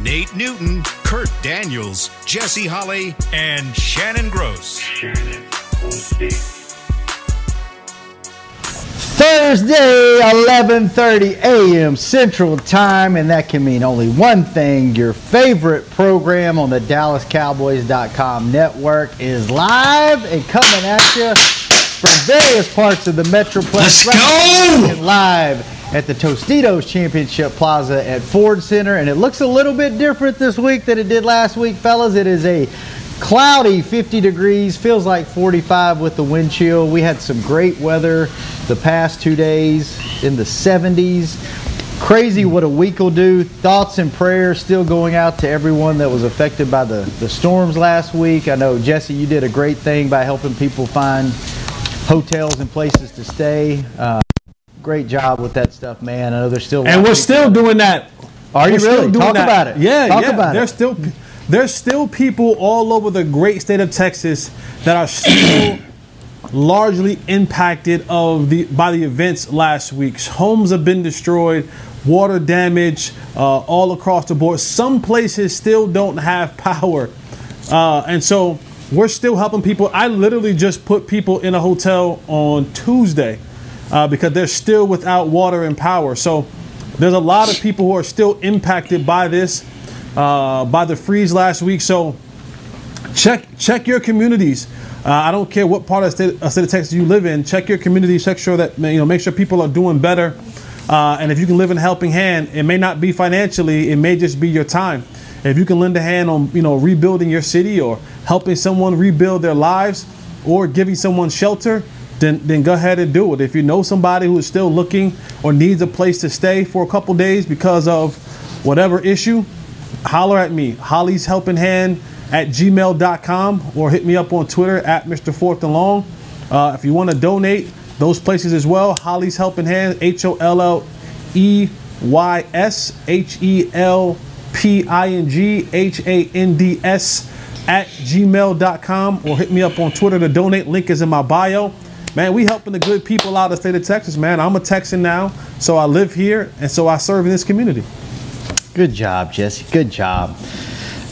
Nate Newton, Kurt Daniels, Jesse Holley, and Shannon Gross. Thursday, 11:30 a.m. Central Time, and that can mean only one thing: your favorite program on the DallasCowboys.com network is live and coming at you from various parts of the Metroplex. Let's go! Live at the Tostitos Championship Plaza at Ford Center, and it looks a little bit different this week than it did last week, fellas. It is a cloudy 50 degrees feels like 45 with the wind chill. We had some great weather the past two days in the 70s crazy what a week will do. Thoughts and prayers still going out to everyone that was affected by the, the storms last week. I know jesse you did a great thing by helping people find hotels and places to stay. Uh, great job with that stuff man i know there's still And we're people- still doing that. Are you We're still really? doing Talk that. about it. Yeah, Talk yeah. about there's it. still there's still people all over the great state of Texas that are still largely impacted of the by the events last week. Homes have been destroyed, water damage uh, all across the board. Some places still don't have power, uh, and so we're still helping people. I literally just put people in a hotel on Tuesday uh, because they're still without water and power. So there's a lot of people who are still impacted by this, uh, by the freeze last week. So check check your communities. Uh, I don't care what part of state, uh, state of Texas you live in. Check your community. Check sure that you know. Make sure people are doing better. Uh, and if you can live in a helping hand, it may not be financially. It may just be your time. If you can lend a hand on you know rebuilding your city or helping someone rebuild their lives or giving someone shelter, then then go ahead and do it. If you know somebody who is still looking or needs a place to stay for a couple days because of whatever issue, holler at me. Holley's Helping Hand at gmail.com or hit me up on Twitter at Mr. Fourth and Long. Uh, if you want to donate, those places as well. Holley's Helping Hand, H O L L E Y S H E L P I N G H A N D S at gmail.com or hit me up on Twitter. The donate link is in my bio. Man, we helping the good people out of the state of Texas, man. I'm a Texan now, so I live here and so I serve in this community. Good job, Jesse. Good job.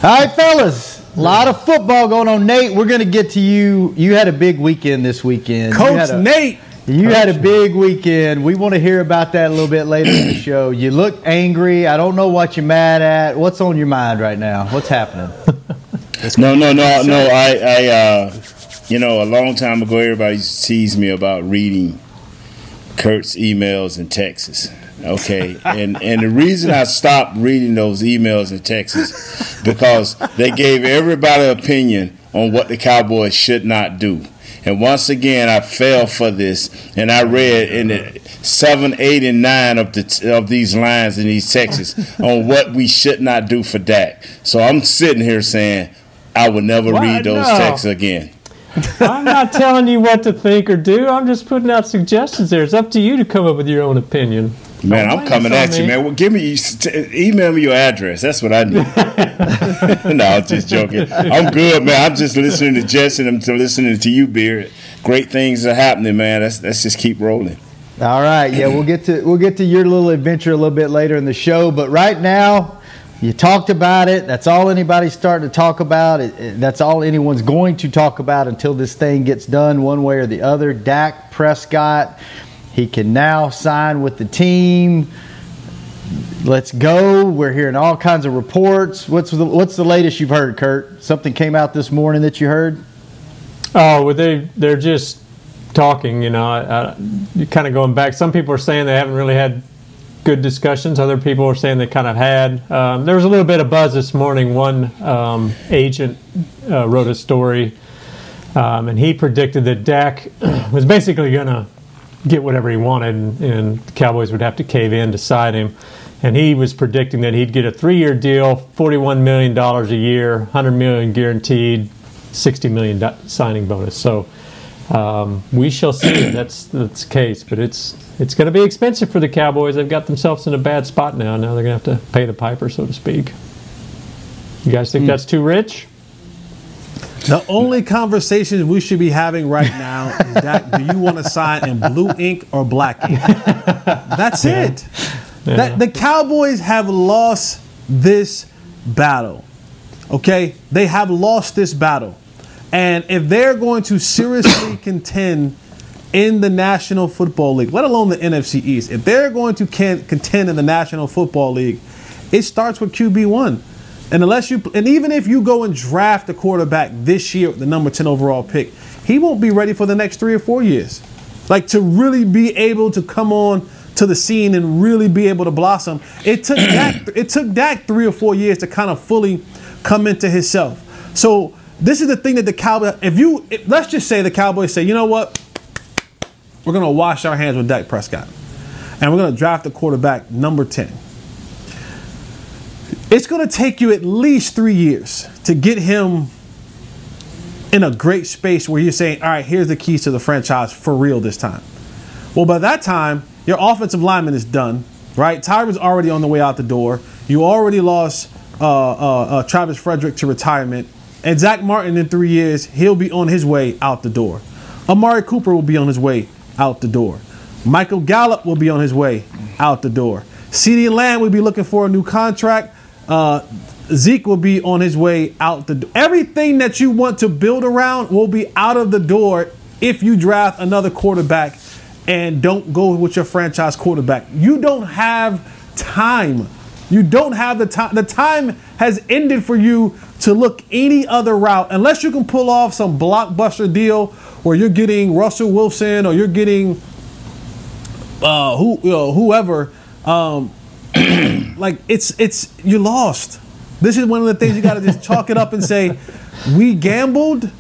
All right, fellas. A lot of football going on. Nate, we're going to get to you. You had a big weekend this weekend. Coach had a- Nate. You had a big weekend. We want to hear about that a little bit later in the show. You look angry. I don't know what you're mad at. What's on your mind right now? What's happening? No, no, no, no. I, I, uh, you know, a long time ago, everybody used to tease me about reading Kurt's emails and texts. Okay, and and the reason I stopped reading those emails and texts because they gave everybody opinion on what the Cowboys should not do. And once again, I fell for this, and I read in the seven, eight, and nine of the of these lines in these texts on what we should not do for Dak. So I'm sitting here saying I would never What? read those No. texts again. I'm not telling you what to think or do. I'm just putting out suggestions there. It's up to you to come up with your own opinion. Man, oh, I'm coming at on you, me. man. Well, give me, email me your address. That's what I need. no, I'm just joking. I'm good, man. I'm just listening to Jess and I'm t- listening to you, Beard. Great things are happening, man. Let's let's just keep rolling. All right, yeah, we'll get to we'll get to your little adventure a little bit later in the show, but right now, you talked about it. That's all anybody's starting to talk about. It, it- that's all anyone's going to talk about until this thing gets done, one way or the other. Dak Prescott, he can now sign with the team. Let's go. We're hearing all kinds of reports. What's the, what's the latest you've heard, Kurt? Something came out this morning that you heard. Oh, well, they they're just talking. You know, I, I, kind of going back. Some people are saying they haven't really had good discussions. Other people are saying they kind of had. Um, there was a little bit of buzz this morning. One um, agent uh, wrote a story, um, and he predicted that Dak was basically going to get whatever he wanted, and, and the Cowboys would have to cave in to sign him. And he was predicting that he'd get a three-year deal, forty-one million dollars a year, hundred million guaranteed, 60 million signing bonus. So um, we shall see that's that's the case. But it's it's going to be expensive for the Cowboys. They've got themselves in a bad spot now. Now they're going to have to pay the piper, so to speak. You guys think hmm. that's too rich? The only conversation we should be having right now is that do you want to sign in blue ink or black ink? That's it. That the Cowboys have lost this battle. Okay? They have lost this battle. And if they're going to seriously contend in the National Football League, let alone the NFC East, if they're going to can, contend in the National Football League, it starts with QB1. And unless you, and even if you go and draft a quarterback this year, with the number 10 overall pick, he won't be ready for the next three or four years. Like to really be able to come on to the scene and really be able to blossom. It took Dak, it took Dak three or four years to kind of fully come into himself. So this is the thing that the Cowboys, if you, if, let's just say the Cowboys say, you know what, we're gonna wash our hands with Dak Prescott, and we're gonna draft a quarterback number 10 it's going to take you at least three years to get him in a great space where you're saying, all right, here's the keys to the franchise for real this time. Well, by that time, your offensive lineman is done, right? Tyron's already on the way out the door. You already lost uh, uh, uh, Travis Frederick to retirement. And Zach Martin in three years, he'll be on his way out the door. Amari Cooper will be on his way out the door. Michael Gallup will be on his way out the door. CeeDee Lamb will be looking for a new contract. Uh, Zeke will be on his way out the door. Everything that you want to build around will be out of the door if you draft another quarterback and don't go with your franchise quarterback. You don't have time. You don't have the time. The time has ended for you to look any other route unless you can pull off some blockbuster deal where you're getting Russell Wilson or you're getting uh, who you know, whoever. Um, like it's it's you lost. This is one of the things you got to just chalk it up and say, we gambled,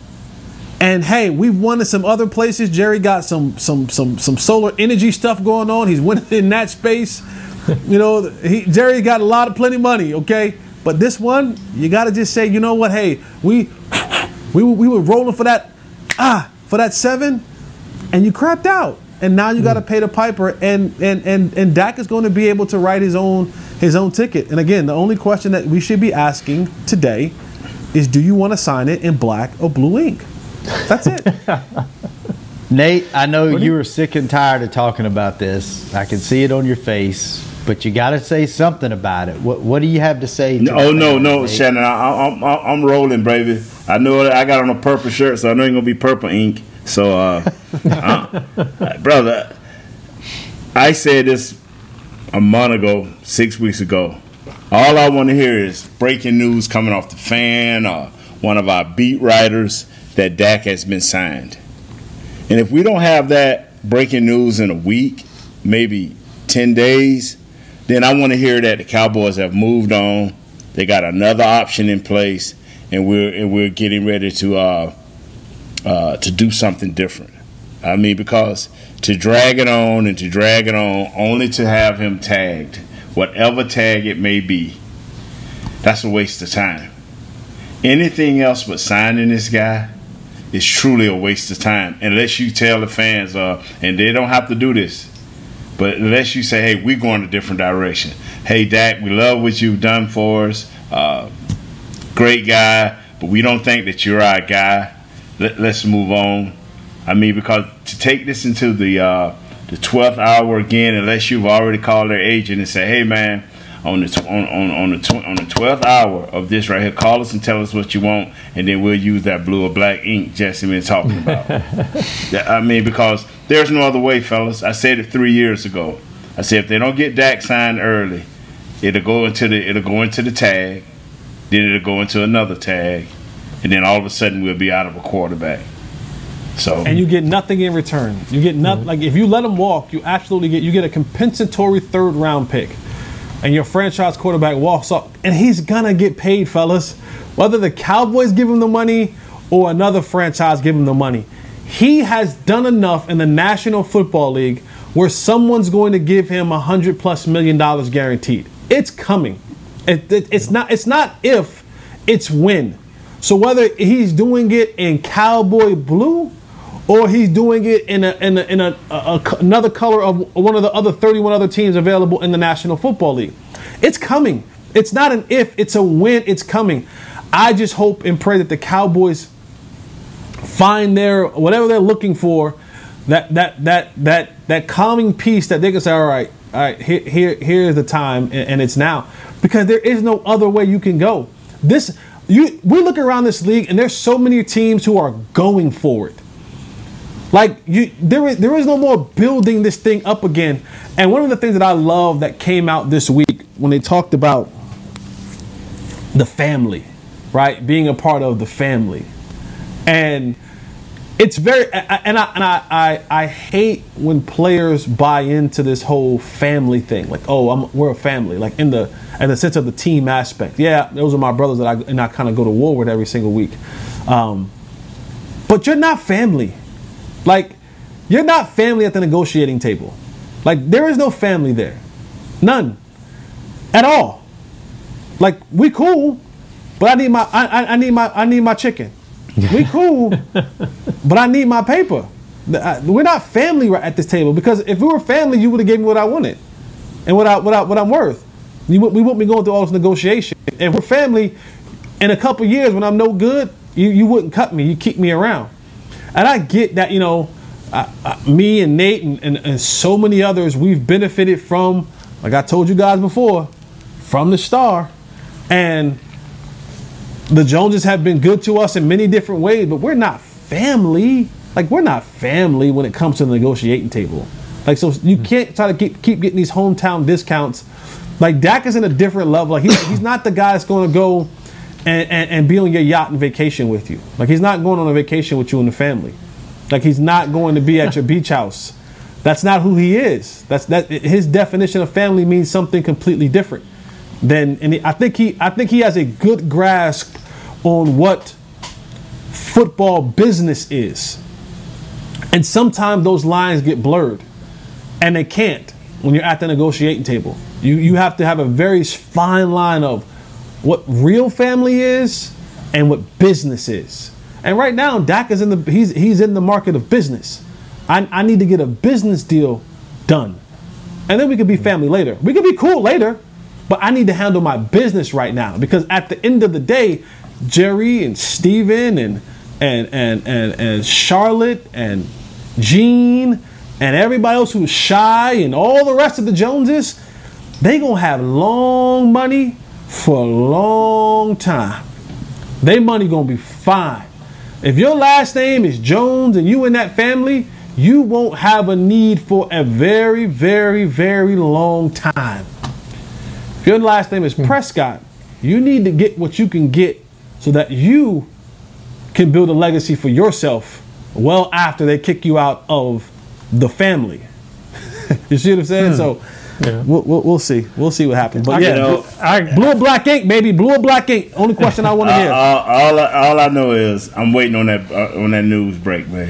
and hey, we've won in some other places. Jerry got some some some some solar energy stuff going on. He's winning in that space. You know, he Jerry got a lot of plenty money. Okay, but this one, you got to just say, you know what? Hey, we we we were rolling for that ah for that seven, and you crapped out and now you hmm. got to pay the piper and and and and Dak is going to be able to write his own his own ticket. And again, the only question that we should be asking today is do you want to sign it in black or blue ink? That's it. Nate, I know you, you were sick and tired of talking about this. I can see it on your face, but you got to say something about it. What What do you have to say? To oh no, no, Nate? Shannon, I, am I'm, I'm rolling, baby. I know I got on a purple shirt, so I know it's gonna be purple ink. So, uh, uh, brother, I said this a month ago, six weeks ago. All I want to hear is breaking news coming off the fan or one of our beat writers that Dak has been signed. And if we don't have that breaking news in a week, maybe 10 days, then I want to hear that the Cowboys have moved on. They got another option in place, and we're and we're getting ready to uh, uh, to do something different. I mean, because to drag it on and to drag it on only to have him tagged, whatever tag it may be, that's a waste of time. Anything else but signing this guy is truly a waste of time unless you tell the fans, uh, and they don't have to do this, but unless you say, hey, we're going a different direction. Hey, Dak, we love what you've done for us. Uh, great guy, but we don't think that you're our guy let, us move on. I mean, because to take this into the uh, the twelfth hour again, unless you've already called their agent and say, "Hey, man, on the tw- on on on the tw- on the twelfth hour of this right here, call us and tell us what you want, and then we'll use that blue or black ink Jesse been talking about." I mean, because there's no other way, fellas. I said it three years ago. I said if they don't get Dak signed early, it'll go into the it'll go into the tag, then it'll go into another tag, and then all of a sudden we'll be out of a quarterback. So and you get nothing in return. You get nothing. Mm-hmm. Like if you let him walk, you absolutely get you get a compensatory third round pick, and your franchise quarterback walks up, and he's gonna get paid, fellas. Whether the Cowboys give him the money or another franchise give him the money, he has done enough in the National Football League where someone's going to give him a hundred plus million dollars guaranteed. It's coming. It, it, it's not. It's not if. It's when. So whether he's doing it in cowboy blue or he's doing it in a in a, in a, a, another color of one of the other 31 other teams available in the National Football League. It's coming. It's not an if, it's a when it's coming. I just hope and pray that the Cowboys find their whatever they're looking for, that that that that that calming peace that they can say, all right, all right, here here here's the time, and, and it's now, because there is no other way you can go. This you we look around this league, and there's so many teams who are going for it. Like you, there is there is no more building this thing up again. And one of the things that I love that came out this week when they talked about the family, right, being a part of the family, and it's very and I and I, I I hate when players buy into this whole family thing. Like, oh, I'm, we're a family. Like in the in the sense of the team aspect. Yeah, those are my brothers that I and I kind of go to war with every single week. Um, but you're not family. Like, you're not family at the negotiating table. Like, there is no family there. None. At all. Like, we cool, but I need my I, I need my I need my chicken. We cool, but I need my paper. We're not family at this table because if we were family, you would have gave me what I wanted and what I what I what I'm worth. You, we wouldn't be going through all this negotiation. If we're family, in a couple years when I'm no good, you, you wouldn't cut me. You keep me around. And I get that, you know, I, I, me and Nate and, and, and so many others, we've benefited from, like I told you guys before, from the star. And the Joneses have been good to us in many different ways, but we're not family. Like we're not family when it comes to the negotiating table. Like so, you hmm. can't try to keep keep getting these hometown discounts. Like Dak is in a different level. Like he's, he's not the guy that's going to go and, and, and be on your yacht and vacation with you. Like he's not going on a vacation with you and the family. Like he's not going to be at your beach house. That's not who he is. That's that his definition of family means something completely different. Than and I think he I think he has a good grasp on what football business is. And sometimes those lines get blurred. And they can't when you're at the negotiating table. You you have to have a very fine line of what real family is and what business is. And right now, Dak is in the he's he's in the market of business. I, I need to get a business deal done. And then we could be family later. We could be cool later, but I need to handle my business right now because at the end of the day, Jerry and Stephen and and and and, and Charlotte and Gene and everybody else who's shy and all the rest of the Joneses, they gonna have long money for a long time. They money gonna be fine. If your last name is Jones and you in that family, you won't have a need for a very, very, very long time. If your last name is hmm. Prescott, you need to get what you can get so that you can build a legacy for yourself well after they kick you out of the family. you see what I'm saying? Hmm. So yeah. We'll, we'll, we'll, see. We'll see what happens. But I, yeah, you know, I, blue or black ink, baby. Blue or black ink. Only question I want to hear. All, all, all, I know is I'm waiting on that uh, on that news break, man.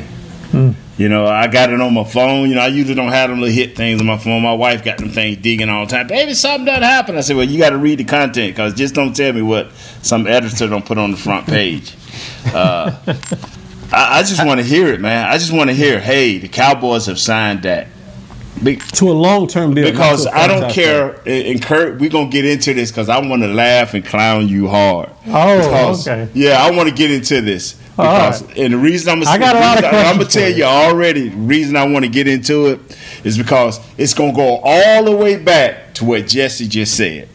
Hmm. You know, I got it on my phone. You know, I usually don't have them little hit things on my phone. My wife got them things digging all the time. Baby, something done happened. I said, well, you got to read the content because just don't tell me what some editor don't put on the front page. Uh, I, I just want to hear it, man. I just want to hear, hey, the Cowboys have signed that. Be, to a long term deal. Because I don't care. And Kurt, we're gonna get into this because I want to laugh and clown you hard. Oh, because, okay. Yeah, I want to get into this because, right. and the reason I'm, I got a lot of I'm gonna tell you. you already. The reason I want to get into it is because it's gonna go all the way back to what Jesse just said.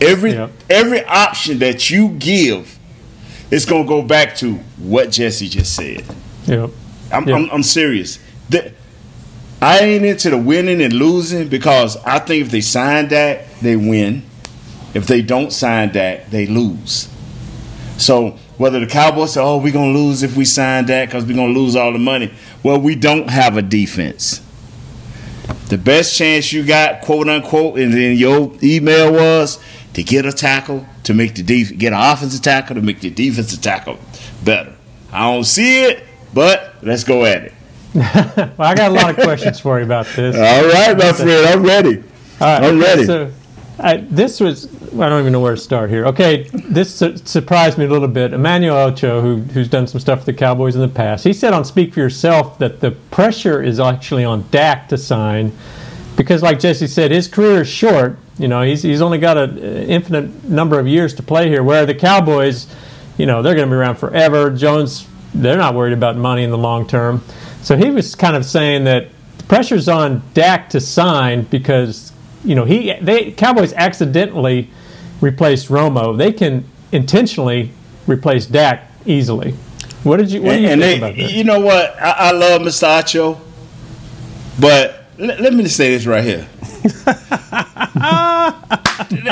Every yep. every option that you give, it's gonna go back to what Jesse just said. Yep. I'm, yep. I'm, I'm serious. The, I ain't into the winning and losing because I think if they sign that, they win. If they don't sign that, they lose. So whether the Cowboys say, "Oh, we're gonna lose if we sign that because we're gonna lose all the money," well, we don't have a defense. The best chance you got, quote unquote, in, in your email was to get a tackle to make the def- get an offensive tackle to make the defensive tackle better. I don't see it, but let's go at it. well, I got a lot of questions for you about this. All right, my friend, I'm ready. All right, I'm ready. So, I, this was I don't even know where to start here. Okay, this su- surprised me a little bit. Emmanuel Acho, who, who's done some stuff for the Cowboys in the past, he said on Speak for Yourself that the pressure is actually on Dak to sign because, like Jesse said, his career is short. You know, he's he's only got an infinite number of years to play here. Where the Cowboys, you know, they're going to be around forever. Jones, they're not worried about money in the long term. So he was kind of saying that the pressure's on Dak to sign because you know he they Cowboys accidentally replaced Romo. They can intentionally replace Dak easily. What did you what do you and think they, about that? you know what? I, I love Mr. Acho, but let, let me just say this right here.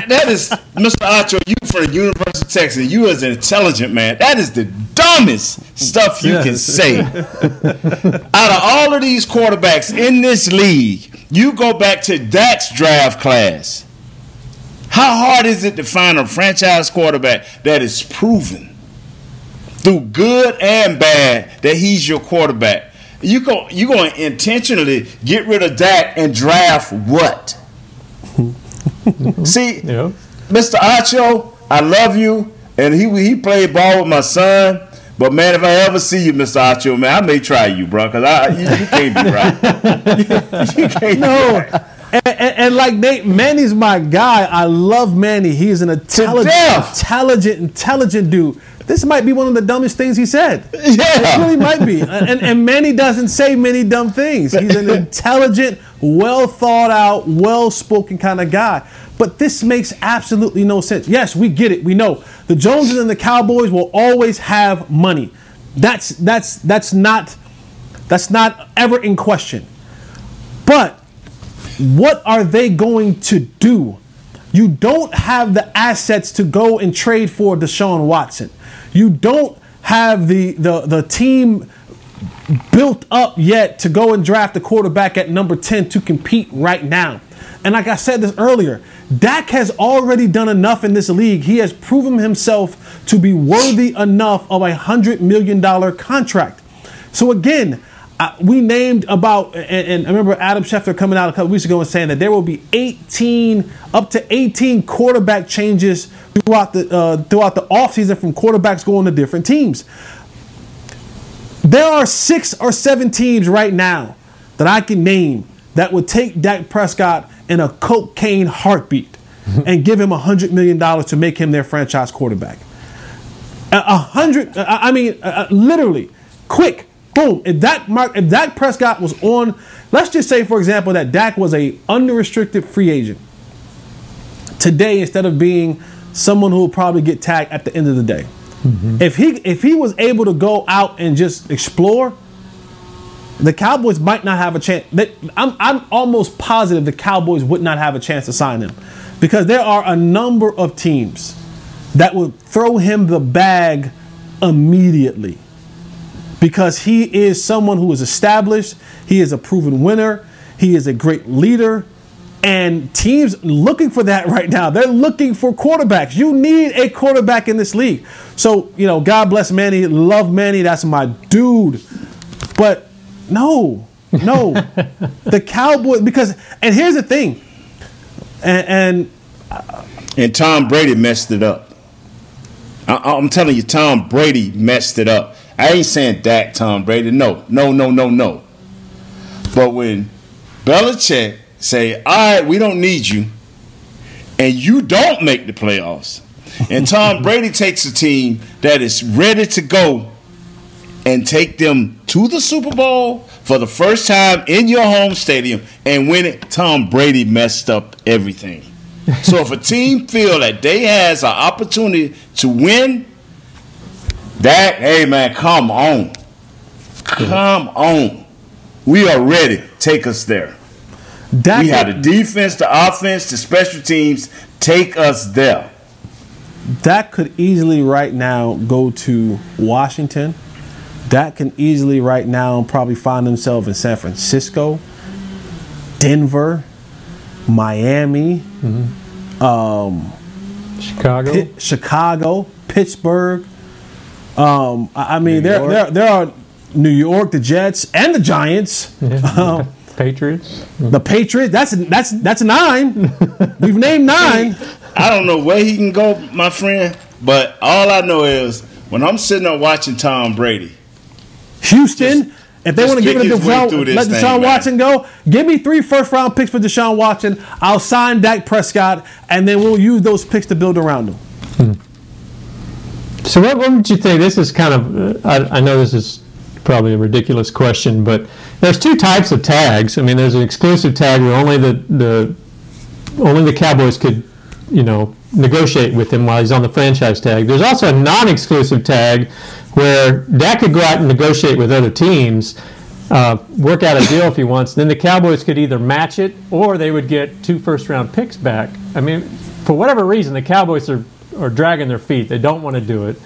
that, is Mr. Acho. You from the University of Texas. You as an intelligent man. That is the dumbest stuff you can say. Out of all of these quarterbacks in this league, you go back to Dak's draft class. How hard is it to find a franchise quarterback that is proven through good and bad that he's your quarterback? You go you going to intentionally get rid of Dak and draft what? See, Yeah. Mr. Acho, I love you, and he he played ball with my son. But man, if I ever see you, Mr. Acho, man, I may try you, bro, because I you, you can't be right. you can't No. be right. And, and, and like Nate, Manny's my guy. I love Manny. He's an intelligent, intelligent, intelligent dude. This might be one of the dumbest things he said. Yeah, it really might be. And, and Manny doesn't say many dumb things. He's an intelligent, well thought out, well spoken kind of guy. But this makes absolutely no sense. Yes, we get it. We know the Joneses and the Cowboys will always have money. That's that's that's not that's not ever in question. But what are they going to do? You don't have the assets to go and trade for Deshaun Watson. You don't have the the the team built up yet to go and draft a quarterback at number 10 to compete right now. And like I said this earlier, Dak has already done enough in this league. He has proven himself to be worthy enough of a $100 million contract. So again, uh, we named about, and, and I remember Adam Schefter coming out a couple weeks ago and saying that there will be 18, up to 18 quarterback changes throughout the uh, throughout the offseason from quarterbacks going to different teams. There are six or seven teams right now that I can name that would take Dak Prescott in a cocaine heartbeat and give him a hundred million dollars to make him their franchise quarterback. A hundred, I mean, literally, quick, boom. If that Mark, if Dak Prescott was on, let's just say, for example, that Dak was a unrestricted free agent today instead of being someone who will probably get tagged at the end of the day. Mm-hmm. If he if he was able to go out and just explore, the Cowboys might not have a chance. That I'm I'm almost positive the Cowboys would not have a chance to sign him because there are a number of teams that would throw him the bag immediately because he is someone who is established. He is a proven winner. He is a great leader. And teams looking for that right now. They're looking for quarterbacks. You need a quarterback in this league. So, you know, God bless Manny. Love Manny. That's my dude. But no, no. the Cowboys, because, and here's the thing. And, and uh, And Tom Brady messed it up. I, I'm telling you, Tom Brady messed it up. I ain't saying that Tom Brady. No, no, no, no, no. But when Belichick say, "All right, we don't need you," and you don't make the playoffs, and Tom Brady takes a team that is ready to go and take them to the Super Bowl for the first time in your home stadium and win it, Tom Brady messed up everything. so if a team feel that they has an opportunity to win, that hey man, come on, come on, we are ready. Take us there. Dak, We have the defense, the offense, the special teams. Take us there. That could easily right now go to Washington. Dak can easily right now probably find himself in San Francisco, Denver, Miami, Chicago. Pi- Chicago, Pittsburgh. Um, I I mean, there, there there are New York, the Jets, and the Giants. Um, Patriots. The Patriots. That's that's that's nine. We've named nine. I don't know where he can go, my friend, but all I know is when I'm sitting there watching Tom Brady, Houston. Just- if they want to give it to his way Deshaun, let thing, Deshaun man. Watson go. Give me three first round picks for Deshaun Watson. I'll sign Dak Prescott, and then we'll use those picks to build around him. So what, what would you think? This is kind of, uh, I, I know this is probably a ridiculous question, but there's two types of tags. I mean, there's an exclusive tag where only the, the only the Cowboys could, you know, negotiate with him while he's on the franchise tag. There's also a non-exclusive tag where Dak could go out and negotiate with other teams, uh, work out a deal if he wants. Then the Cowboys could either match it or they would get two first-round picks back. I mean, for whatever reason, the Cowboys are, are dragging their feet. They don't want to do it.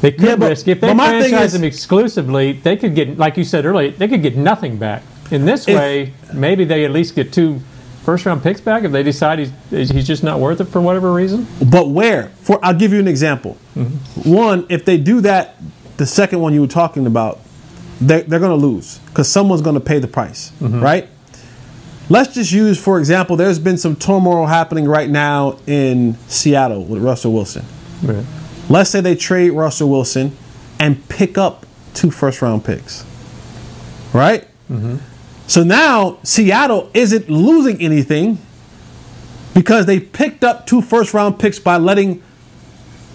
They could Yeah, but- risk if they franchise is- him exclusively. They could get, like you said earlier, they could get nothing back. In this If- way, maybe they at least get two first-round picks back if they decide he's he's just not worth it for whatever reason. But where? For I'll give you an example. Mm-hmm. One, if they do that, the second one you were talking about, they're, they're going to lose because someone's going to pay the price, mm-hmm. right? Let's just use, for example, there's been some turmoil happening right now in Seattle with Russell Wilson. Right. Let's say they trade Russell Wilson and pick up two first round picks. Right? Mm-hmm. So now Seattle isn't losing anything because they picked up two first round picks by letting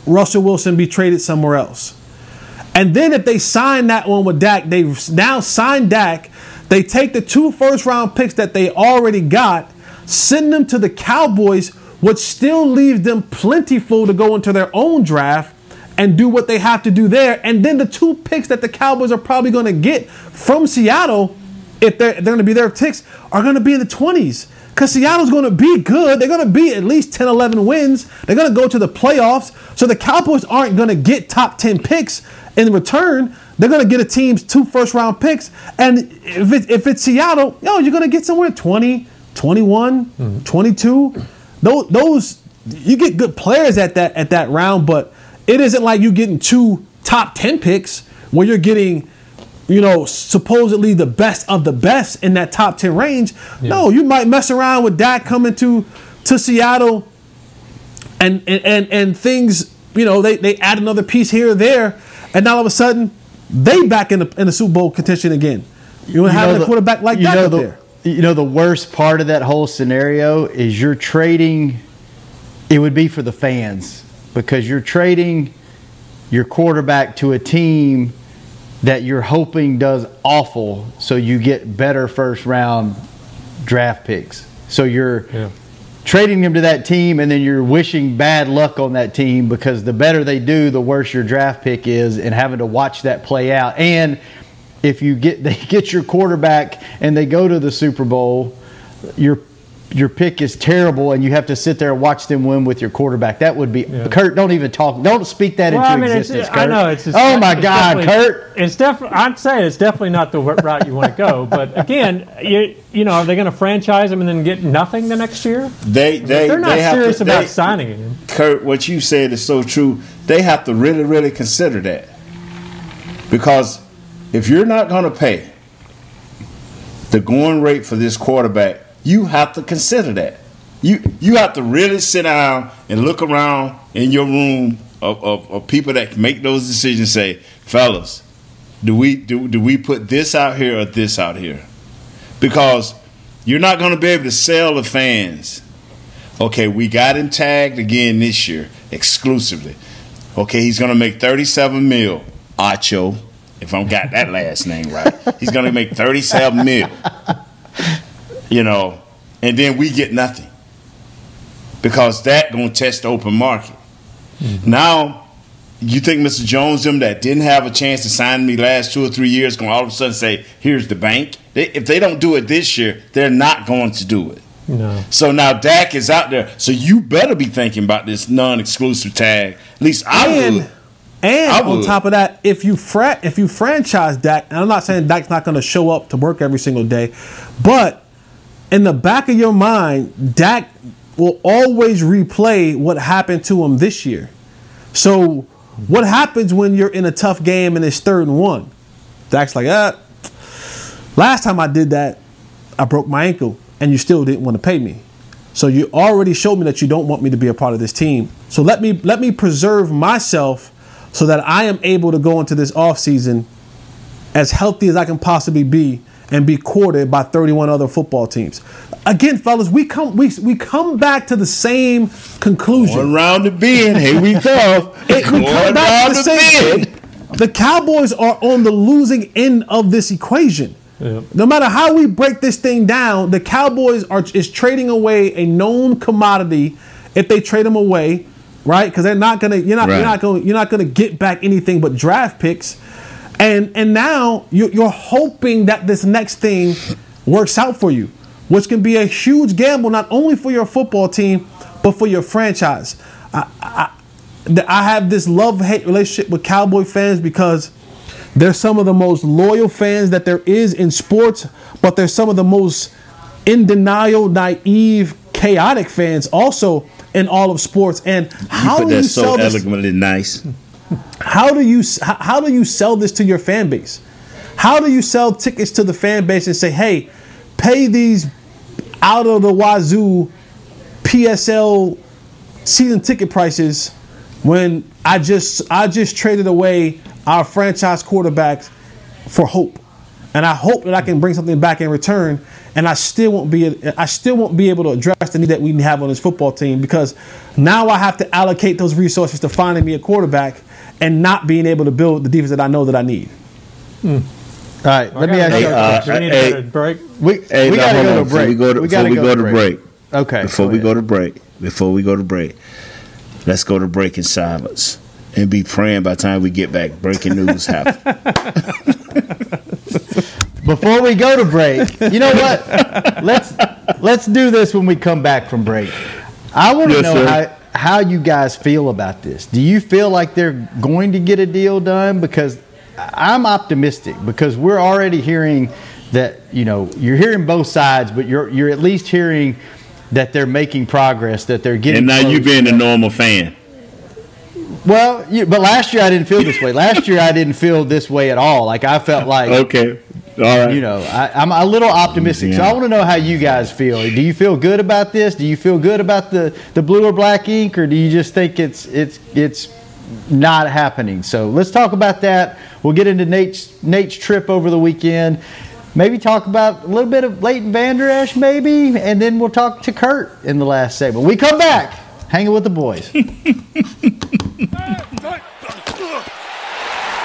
Russell Wilson be traded somewhere else. And then if they sign that one with Dak, they've now signed Dak. They take the two first round picks that they already got, send them to the Cowboys, which still leaves them plentiful to go into their own draft and do what they have to do there. And then the two picks that the Cowboys are probably going to get from Seattle, if they're, they're going to be their picks, are going to be in the 20s. Because Seattle's going to be good. They're going to be at least 10, 11 wins. They're going to go to the playoffs. So the Cowboys aren't going to get top 10 picks in return. They're going to get a team's two first round picks. And if, it, if it's Seattle, yo, you're going to get somewhere 20, 21, mm-hmm. 22. Those, those, you get good players at that, at that round, but it isn't like you getting two top 10 picks where you're getting you know, supposedly the best of the best in that top 10 range. No, you might mess around with Dak coming to to Seattle and and and, and things, you know, they, they add another piece here or there, and now all of a sudden they back in the in the Super Bowl contention again. You want to have a quarterback like that up the, there. You know the worst part of that whole scenario is you're trading. It would be for the fans because you're trading your quarterback to a team that you're hoping does awful, so you get better first round draft picks. So you're Yeah. trading them to that team, and then you're wishing bad luck on that team because the better they do, the worse your draft pick is, and having to watch that play out. And if you get they get your quarterback and they go to the Super Bowl, your your pick is terrible, and you have to sit there and watch them win with your quarterback. That would be Kurt. Don't even talk. Don't speak that Well, into I mean, it's, existence, Kurt. I know it's. Just, oh my it's God, Kurt. It's definitely. I'd say it's definitely not the route you want to go. But again, you you know, are they going to franchise him and then get nothing the next year? they they They're not they have serious to, about they- signing him. Kurt, what you said is so true. They have to really, really consider that. Because if you're not going to pay the going rate for this quarterback, you have to consider that. You you have to really sit down and look around in your room of, of, of people that make those decisions. Say, fellas, do we do, do we put this out here or this out here? Because you're not going to be able to sell the fans Okay, we got him tagged again this year exclusively. Okay, he's gonna make 37 mil. Acho, if I am got that last name right, he's gonna make 37 mil. You know, and then we get nothing because that gonna test the open market. Mm-hmm. Now, you think Mr. Jones them that didn't have a chance to sign me last two or three years gonna all of a sudden say, "Here's the bank"? They, if they don't do it this year, they're not going to do it. No. So now Dak is out there. So you better be thinking about this non-exclusive tag. At least I And would. and I on top of that, if you fra- if you franchise Dak, and I'm not saying Dak's not going to show up to work every single day, but in the back of your mind, Dak will always replay what happened to him this year. So, what happens when you're in a tough game and it's third and one? Dak's like, ah, last time I did that, I broke my ankle, and you still didn't want to pay me. So you already showed me that you don't want me to be a part of this team. So let me let me preserve myself so that I am able to go into this offseason as healthy as I can possibly be and be courted by 31 other football teams. Again, fellas, we come we, we come back to the same conclusion. One round the bend. Here we go. It- we come One back to the the same bend. The Cowboys are on the losing end of this equation. No matter how we break this thing down, the Cowboys are is trading away a known commodity if they trade them away, right? Because they're not gonna you're not you're not going you're not gonna get back anything but draft picks, and and now you're, you're hoping that this next thing works out for you, which can be a huge gamble not only for your football team but for your franchise. I, I, I have this love hate relationship with Cowboy fans because they're some of the most loyal fans that there is in sports, but they're some of the most in denial, naive, chaotic fans also in all of sports. And how Put do you so eloquently nice. How do you how, do you sell this to your fan base? How do you sell tickets to the fan base and say, "Hey, pay these out of the wazoo PSL season ticket prices when I just I just traded away our franchise quarterbacks for hope, and I hope that I can bring something back in return, and I still won't be I still won't be able to address the need that we have on this football team because now I have to allocate those resources to finding me a quarterback and not being able to build the defense that I know that I need. All right, let me ask you. a uh, we need hey. to break? We, Hey, we now, got to go on. to Before break. we go to, before we go to break. Okay. Before go we go to break. Before we go to break. Let's go to break in silence and be praying by the time we get back. Breaking news happens. Before we go to break, you know what? let's let's do this when we come back from break. I want to Yes, know sir. how how you guys feel about this. Do you feel like they're going to get a deal done? Because I'm optimistic because we're already hearing that you know you're hearing both sides, but you're you're at least hearing that they're making progress, that they're getting. and now you close. being a normal fan. well, you, but last year I didn't feel this way. Last year I didn't feel this way at all. Like I felt like Okay. All right. you know, I, I'm a little optimistic. So I want to know how you guys feel. Do you feel good about this? Do you feel good about the, the blue or black ink, or do you just think it's it's it's not happening? So let's talk about that. We'll get into Nate's Nate's trip over the weekend. Maybe talk about a little bit of Leighton Vander Esch, maybe, and then we'll talk to Kurt in the last segment. We come back, hanging with the boys.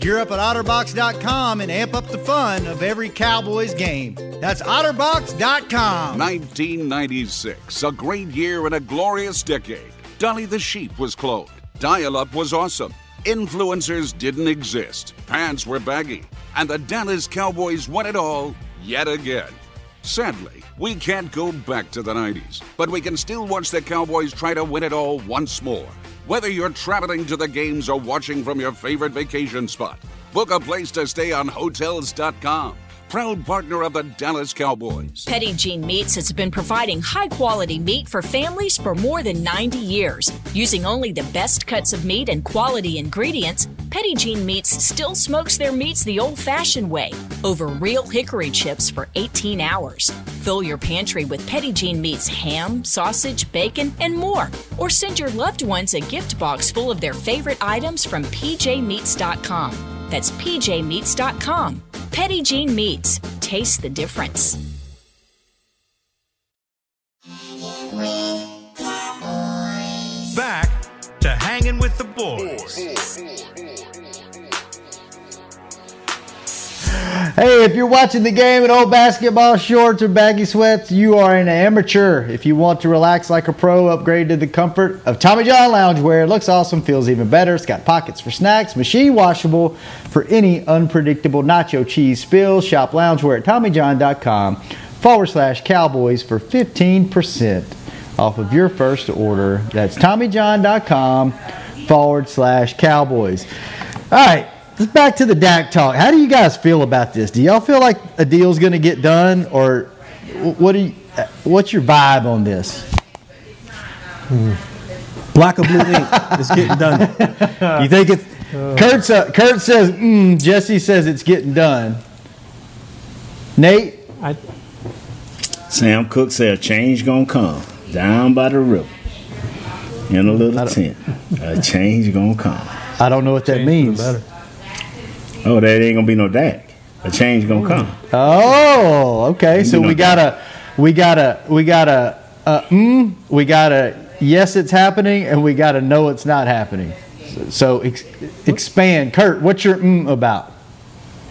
Gear up at OtterBox.com and amp up the fun of every Cowboys game. That's OtterBox.com. 1996, a great year and a glorious decade. Dolly the sheep was cloned. Dial up was awesome. Influencers didn't exist. Pants were baggy. And the Dallas Cowboys won it all yet again. Sadly, we can't go back to the 90s, but we can still watch the Cowboys try to win it all once more. Whether you're traveling to the games or watching from your favorite vacation spot, book a place to stay on Hotels.com. Proud partner of the Dallas Cowboys. Petit Jean Meats has been providing high quality meat for families for more than 90 years. Using only the best cuts of meat and quality ingredients, Petit Jean Meats still smokes their meats the old fashioned way over real hickory chips for 18 hours. Fill your pantry with Petit Jean Meats ham, sausage, bacon, and more. Or send your loved ones a gift box full of their favorite items from pjmeats.com. That's pjmeats.com. Petit Jean Meats. Taste the difference. Back to hanging with the boys. Hey, if you're watching the game in old basketball shorts or baggy sweats, you are an amateur. If you want to relax like a pro, upgrade to the comfort of Tommy John loungewear. It looks awesome, feels even better. It's got pockets for snacks, machine washable for any unpredictable nacho cheese spills. Shop loungewear at TommyJohn.com forward slash cowboys for 15% off of your first order. That's TommyJohn.com forward slash cowboys. All right. Let's back to the Dak talk. How do you guys feel about this? Do y'all feel like a deal's going to get done, or what do you, what's your vibe on this? Black or blue ink. it's getting done. you think it's Kurt? Uh, Kurt says. Mm, Jesse says it's getting done. Nate, I, Sam Cooke said a change gonna come down by the river in a little tent. A change gonna come. I don't know what that Change for the means. Better. Oh, that ain't gonna be no Dak. A change gonna come. Oh, okay. So You know we got a, we got a, we got a, uh, mm, we got a yes, it's happening, and we got to know it's not happening. So, so ex- expand, Kurt. What's your mm about?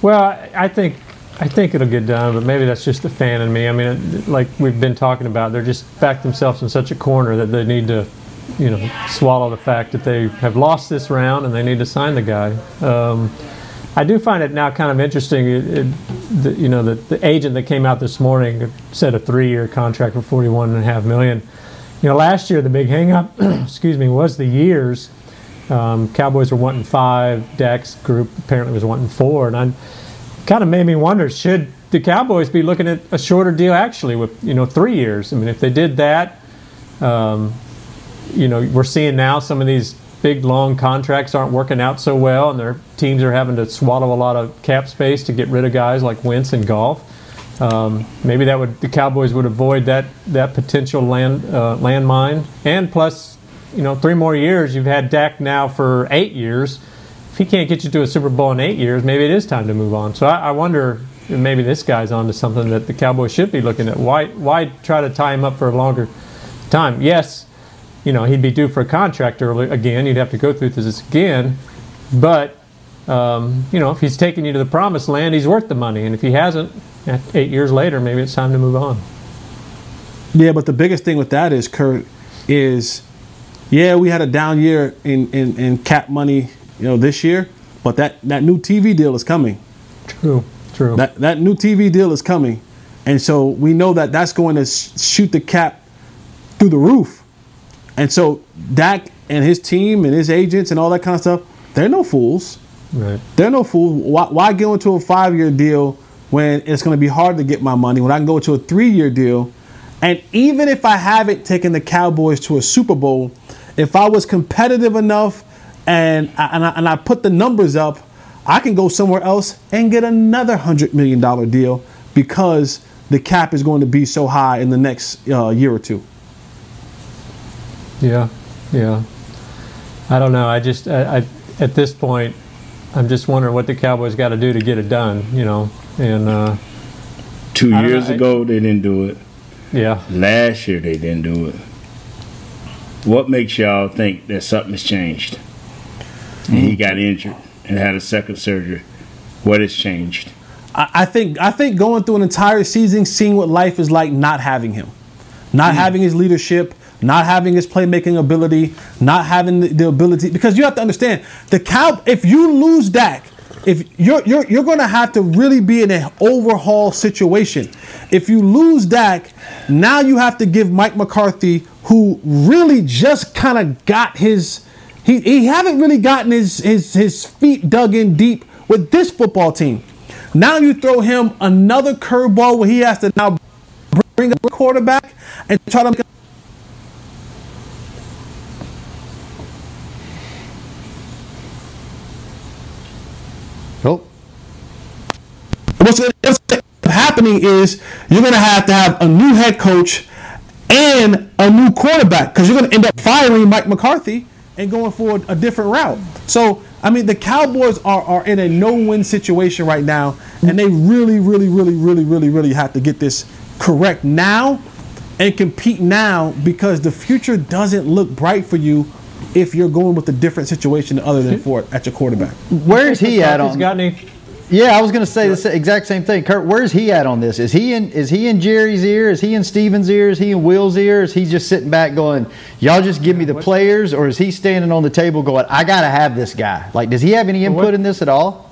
Well, I I think I think it'll get done, but maybe that's just the fan in me. I mean, it- like we've been talking about, they're just backed themselves in such a corner that they need to, you know, swallow the fact that they have lost this round and they need to sign the guy. Um, I do find it now kind of interesting. It, it, the, you know, the, the agent that came out this morning said a three-year contract for forty-one and a half million. You know, last year the big hang-up, excuse me, was the years. Um, Cowboys were wanting five. Dak's group apparently was wanting four, and I kind of made me wonder: should the Cowboys be looking at a shorter deal actually with you know three years? I mean, if they did that, um, you know, we're seeing now some of these big long contracts aren't working out so well, and their teams are having to swallow a lot of cap space to get rid of guys like Wentz and Goff. Um, maybe that would the Cowboys would avoid that that potential land uh, landmine, and plus, you know, three more years. You've had Dak now for eight years. If he can't get you to a Super Bowl in eight years, maybe it is time to move on. So I, I wonder maybe this guy's onto something that the Cowboys should be looking at. Why why try to tie him up for a longer time? Yes, you know he'd be due for a contract early again. You'd have to go through this again, but um, you know if he's taking you to the promised land, he's worth the money. And if he hasn't, eight years later, maybe it's time to move on. Yeah, but the biggest thing with that is Kurt is yeah, we had a down year in, in, in cap money, you know, this year, but that, that new TV deal is coming. True, true. That that new TV deal is coming, and so we know that that's going to sh- shoot the cap through the roof. And so Dak and his team and his agents and all that kind of stuff, they're no fools. Right. They're no fools. Why, why go into a five year deal when it's going to be hard to get my money? When I can go into a three year deal, and even if I haven't taken the Cowboys to a Super Bowl, if I was competitive enough and I, and I, and I put the numbers up, I can go somewhere else and get another hundred million dollar deal because the cap is going to be so high in the next uh, year or two. Yeah, yeah. I don't know. I just, I, I, at this point, I'm just wondering what the Cowboys got to do to get it done. You know, and uh, Two years know, I- ago, they didn't do it. yeah, Last year, they didn't do it. What makes y'all think that something's changed? And he got injured and had a second surgery. What has changed? I, I think I think going through an entire season, seeing what life is like, not having him, not having his leadership, not having his playmaking ability, not having the, the ability. Because you have to understand the cow. If you lose Dak, if you're you're you're going to have to really be in an overhaul situation. If you lose Dak, now you have to give Mike McCarthy, who really just kind of got his. He, he haven't really gotten his, his his feet dug in deep with this football team. Now you throw him another curveball where he has to now bring a quarterback and try to what's going to end up happening is you're going to have to have a new head coach and a new quarterback because you're going to end up firing Mike McCarthy and going for a different route. So, I mean, the Cowboys are, are in a no win situation right now, and they really, really, really, really, really, really have to get this correct now and compete now because the future doesn't look bright for you if you're going with a different situation other than for at your quarterback. where's he at McCarthy's on? got any Yeah, I was going to say the exact same thing. Kurt, where's he at on this? Is he in is he in Jerry's ear? Is he in Stephen's ear? Is he in Will's ear? Is he just sitting back going, "Y'all just give me the players," or is he standing on the table going, "I got to have this guy"? Like, does he have any input What- in this at all?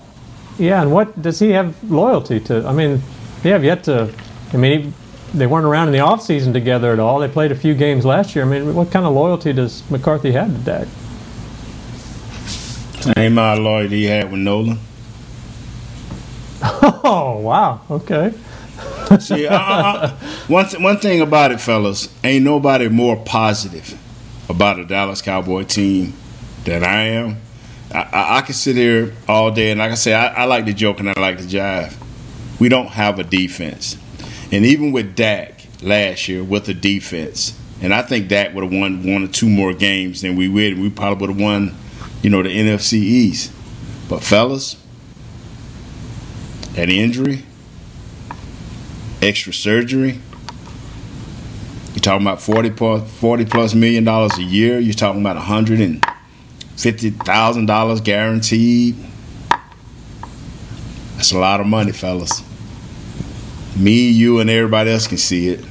Yeah, and what does he have loyalty to? I mean, they have yet to. I mean, he, they weren't around in the offseason together at all. They played a few games last year. I mean, what kind of loyalty does McCarthy have to Dak? Same amount of loyalty he had with Nolan. Oh wow, okay. See, uh, uh, one th- one thing about it, fellas, ain't nobody more positive about a Dallas Cowboy team than I am. I, I, I can sit here all day, and like I say, I, I like to joke and I like to jive. We don't have a defense, and even with Dak last year with the defense, and I think Dak would have won one or two more games than we would. We probably would have won, you know, the NFC East. But fellas, that injury extra surgery. You're talking about 40 plus, 40 plus million dollars a year. You're talking about $150,000 guaranteed. That's a lot of money, fellas. Me, you, and everybody else can see it.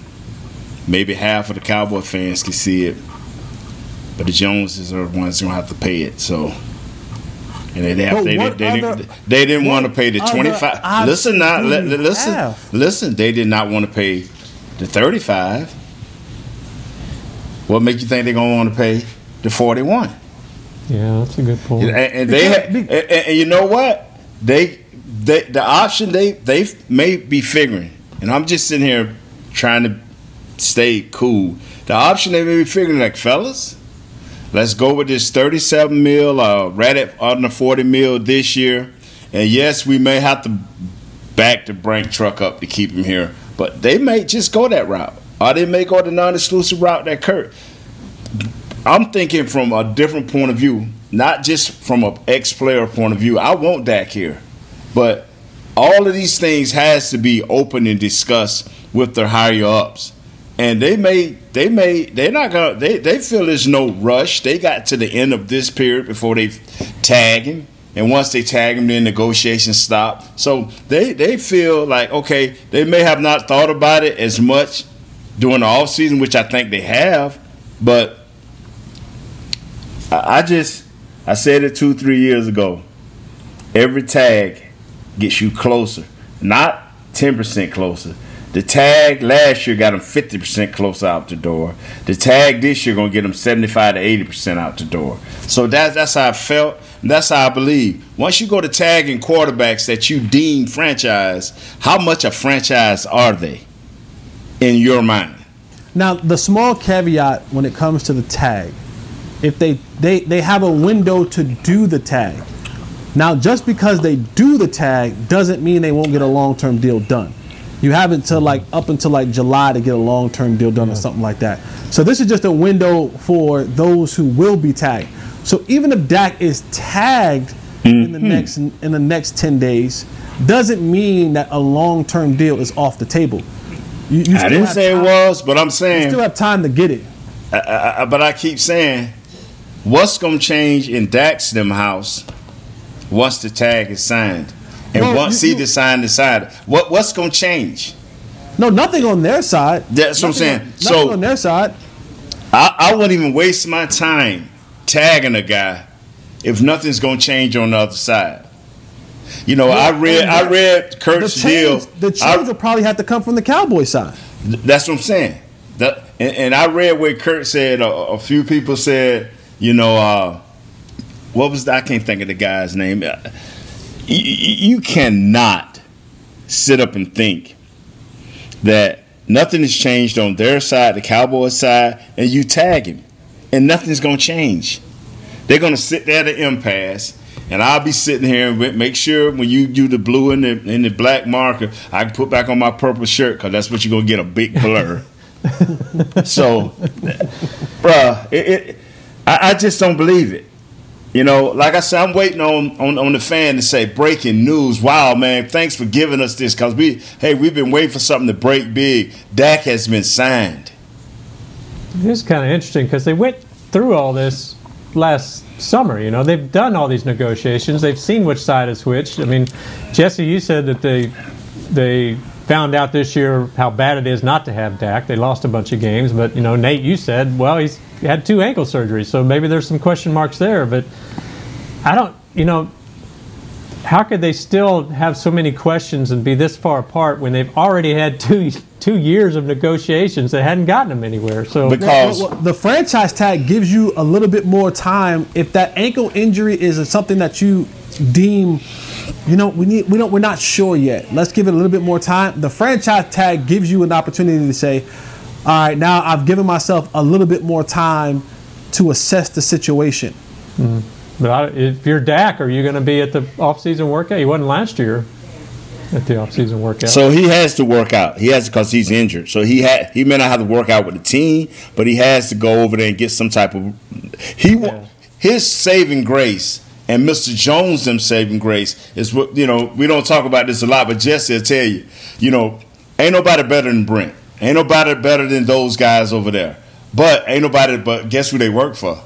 Maybe half of the Cowboy fans can see it. But the Joneses are the ones who have to pay it. So, and they, have, But they, they, other- didn't, they didn't want to pay the 25. option Listen now, do li- you li- listen, have? listen. They did not want to pay the 35. What makes you think they're gonna want to pay the 41? Yeah, that's a good point. And, and they ha- and, and- and you know what? They they the option they they may be figuring, and I'm just sitting here trying to stay cool. The option they may be figuring, like fellas, let's go with this 37 mil, uh, right at under 40 mil this year, and yes, we may have to back the Brank truck up to keep him here, but they may just go that route, or they may go the non-exclusive route that Kurt. I'm thinking from a different point of view, not just from an ex-player point of view. I want Dak here, but all of these things has to be open and discussed with their higher ups, and they may, they may, they're not gonna, they, they feel there's no rush. They got to the end of this period before they tag him, and once they tag him, then negotiations stop. So they, they feel like okay, they may have not thought about it as much during the off season, which I think they have, but I I just I said it two three years ago. Every tag gets you closer, not ten percent closer. The tag last year got them fifty percent close out the door. The tag this year gonna get them seventy five to eighty percent out the door. So that's that's how I felt. That's how I believe. Once you go to tagging quarterbacks that you deem franchise, how much a franchise are they in your mind? Now, the small caveat when it comes to the tag, if they, they, they have a window to do the tag. Now, just because they do the tag doesn't mean they won't get a long term deal done. You have until like up until like July to get a long term deal done or something like that. So this is just a window for those who will be tagged. So even if Dak is tagged in the mm-hmm. next in the next ten days, doesn't mean that a long term deal is off the table. You, you I didn't say it was, but I'm saying You still have time to get it. I, I, I- but I keep saying, what's going to change in Dak's them house once the tag is signed, and Well, once you- he decide decide what what's going to change? No, nothing on their side. That's what I'm saying. on- So- nothing on their side. I, I wouldn't even waste my time tagging a guy if nothing's going to change on the other side. You know, I read And I read The Kurt's deal. change, the I- change will probably have to come from the Cowboy side. That's what I'm saying. That, and, and I read where Kurt said a, a few people said, you know, uh, what was the, I can't think of the guy's name. You, you cannot sit up and think that nothing has changed on their side, the Cowboys side, and you tag him, and nothing's gonna change. They're gonna sit there at an impasse, and I'll be sitting here and make sure when you do the blue and the, and the black marker, I can put back on my purple shirt because that's what you're gonna get a big blur. so, bruh, it, it, I, I just don't believe it. You know, like I said, I'm waiting on, on, on the fan to say breaking news. Wow, man, thanks for giving us this because we, hey, we've been waiting for something to break big. Dak has been signed. It is kind of interesting because they went through all this last summer. You know, they've done all these negotiations. They've seen which side has which. I mean, Jesse, you said that they they found out this year how bad it is not to have Dak. They lost a bunch of games, but you know, Nate, you said, well, he's had two ankle surgeries, so maybe there's some question marks there. But I don't, you know, how could they still have so many questions and be this far apart when they've already had two two years of negotiations that hadn't gotten them anywhere? So because well, well, the franchise tag gives you a little bit more time if that ankle injury is something that you deem you know we need we don't we're not sure yet let's give it a little bit more time the franchise tag gives you an opportunity to say all right now i've given myself a little bit more time to assess the situation mm-hmm. but I, if you're Dak, are you going to be at the offseason workout? He wasn't last year at the offseason workout. So he has to work out. He has because he's injured. So he had he may not have to work out with the team, but he has to go over there and get some type of he yeah. his saving grace and Mr. Jones them saving grace is what you know. We don't talk about this a lot, but Jesse will tell you, you know, ain't nobody better than Brent. Ain't nobody better than those guys over there. But ain't nobody. But guess who they work for?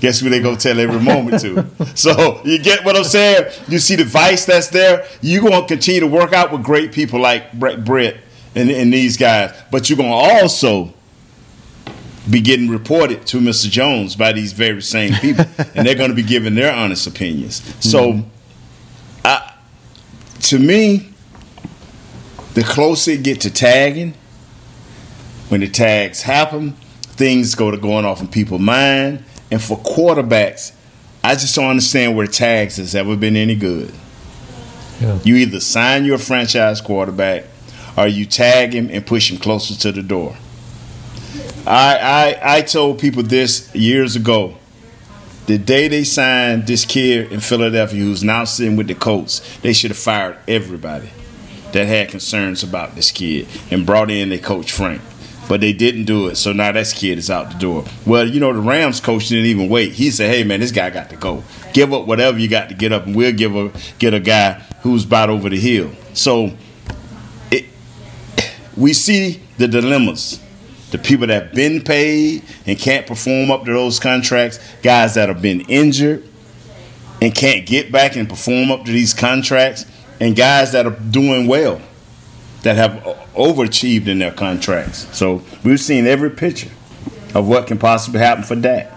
Guess who they go tell every moment to? so you get what I'm saying? You see the vice that's there. You gonna continue to work out with great people like Brett and, and these guys, but you're gonna also be getting reported to Mr. Jones by these very same people, and they're going to be giving their honest opinions. So, mm-hmm. I, to me, the closer it get to tagging, when the tags happen, things go to going off in people's mind. And for quarterbacks, I just don't understand where tags has ever been any good. Yeah. You either sign your franchise quarterback or you tag him and push him closer to the door. I, I I told people this years ago. The day they signed this kid in Philadelphia, who's now sitting with the Colts, they should have fired everybody that had concerns about this kid and brought in their coach Frank. But they didn't do it, so now this kid is out the door. Well, you know the Rams coach didn't even wait. He said, "Hey man, this guy got to go. Give up whatever you got to get up, and we'll give a get a guy who's about over the hill." So, it, we see the dilemmas the people that have been paid and can't perform up to those contracts, guys that have been injured and can't get back and perform up to these contracts, and guys that are doing well that have overachieved in their contracts. So we've seen every picture of what can possibly happen for Dak.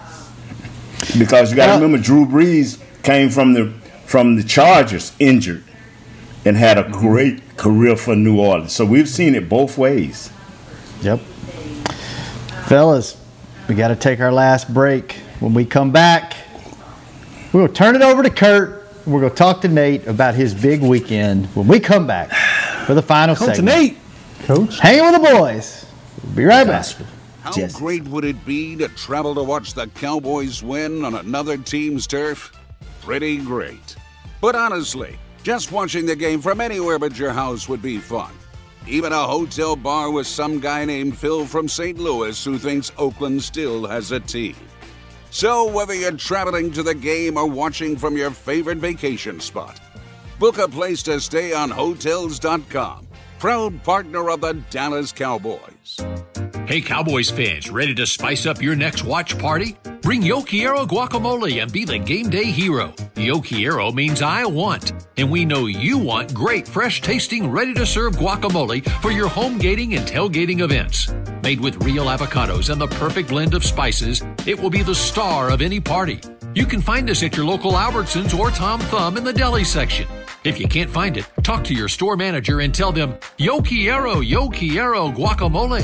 Because you got to remember, Drew Brees came from the from the Chargers injured and had a mm-hmm. great career for New Orleans. So we've seen it both ways. Yep. Fellas, we got to take our last break. When we come back, to turn it over to Kurt. We're going to talk to Nate about his big weekend when we come back for the final Coach segment. Nate. Coach. Hanging with the boys. We'll be right back. How great would it be to travel to watch the Cowboys win on another team's turf? Pretty great. But honestly, just watching the game from anywhere but your house would be fun even a hotel bar with some guy named Phil from St. Louis who thinks Oakland still has a team. So, whether you're traveling to the game or watching from your favorite vacation spot, book a place to stay on Hotels.com, proud partner of the Dallas Cowboys. Hey, Cowboys fans, ready to spice up your next watch party? Bring Yo Quiero guacamole and be the game day hero. Yo Quiero means I want, and we know you want great, fresh tasting, ready to serve guacamole for your home gating and tailgating events. Made with real avocados and the perfect blend of spices, it will be the star of any party. You can find us at your local Albertsons or Tom Thumb in the deli section. If you can't find it, talk to your store manager and tell them, Yo quiero, yo quiero guacamole.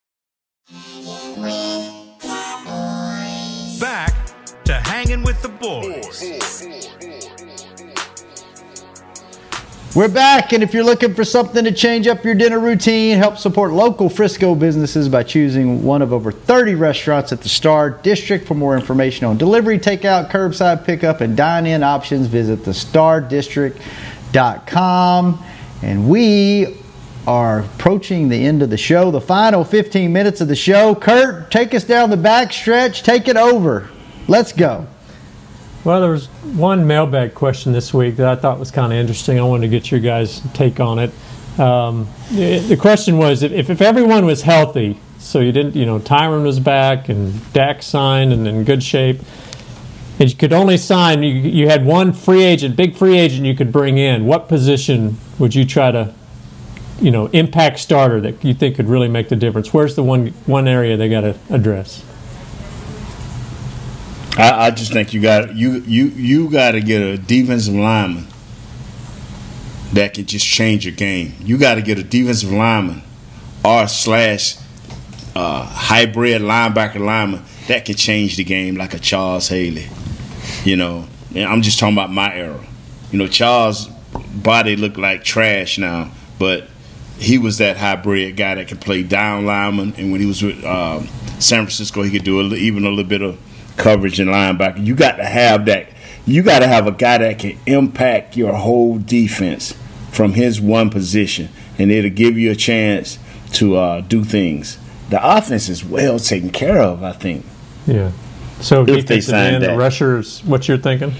Back to hanging with the boys. We're back, and if you're looking for something to change up your dinner routine, help support local Frisco businesses by choosing one of over 30 restaurants at the Star District. For more information on delivery, takeout, curbside pickup, and dine in options, visit thestardistrict.com. And we are approaching the end of the show, the final 15 minutes of the show. Kurt, take us down the back stretch, take it over. Let's go. Well, there was one mailbag question this week that I thought was kind of interesting. I wanted to get your guys' take on it. Um, the, the question was if, if everyone was healthy, so you didn't, you know, Tyron was back and Dak signed and in good shape, and you could only sign, you, you had one free agent, big free agent you could bring in, what position would you try to, you know, impact starter that you think could really make the difference? Where's the one, one area they got to address? I, I just think you got you you you got to get a defensive lineman that can just change your game. You got to get a defensive lineman or slash uh, hybrid linebacker lineman that can change the game like a Charles Haley. You know, and I'm just talking about my era. You know, Charles' body looked like trash now, but he was that hybrid guy that could play down lineman. And when he was with um, San Francisco, he could do a, even a little bit of coverage and linebacker. You got to have that. You got to have a guy that can impact your whole defense from his one position, and it'll give you a chance to uh, do things. The offense is well taken care of, I think. Yeah. So If they defensive sign end, that. rushers, what you're thinking?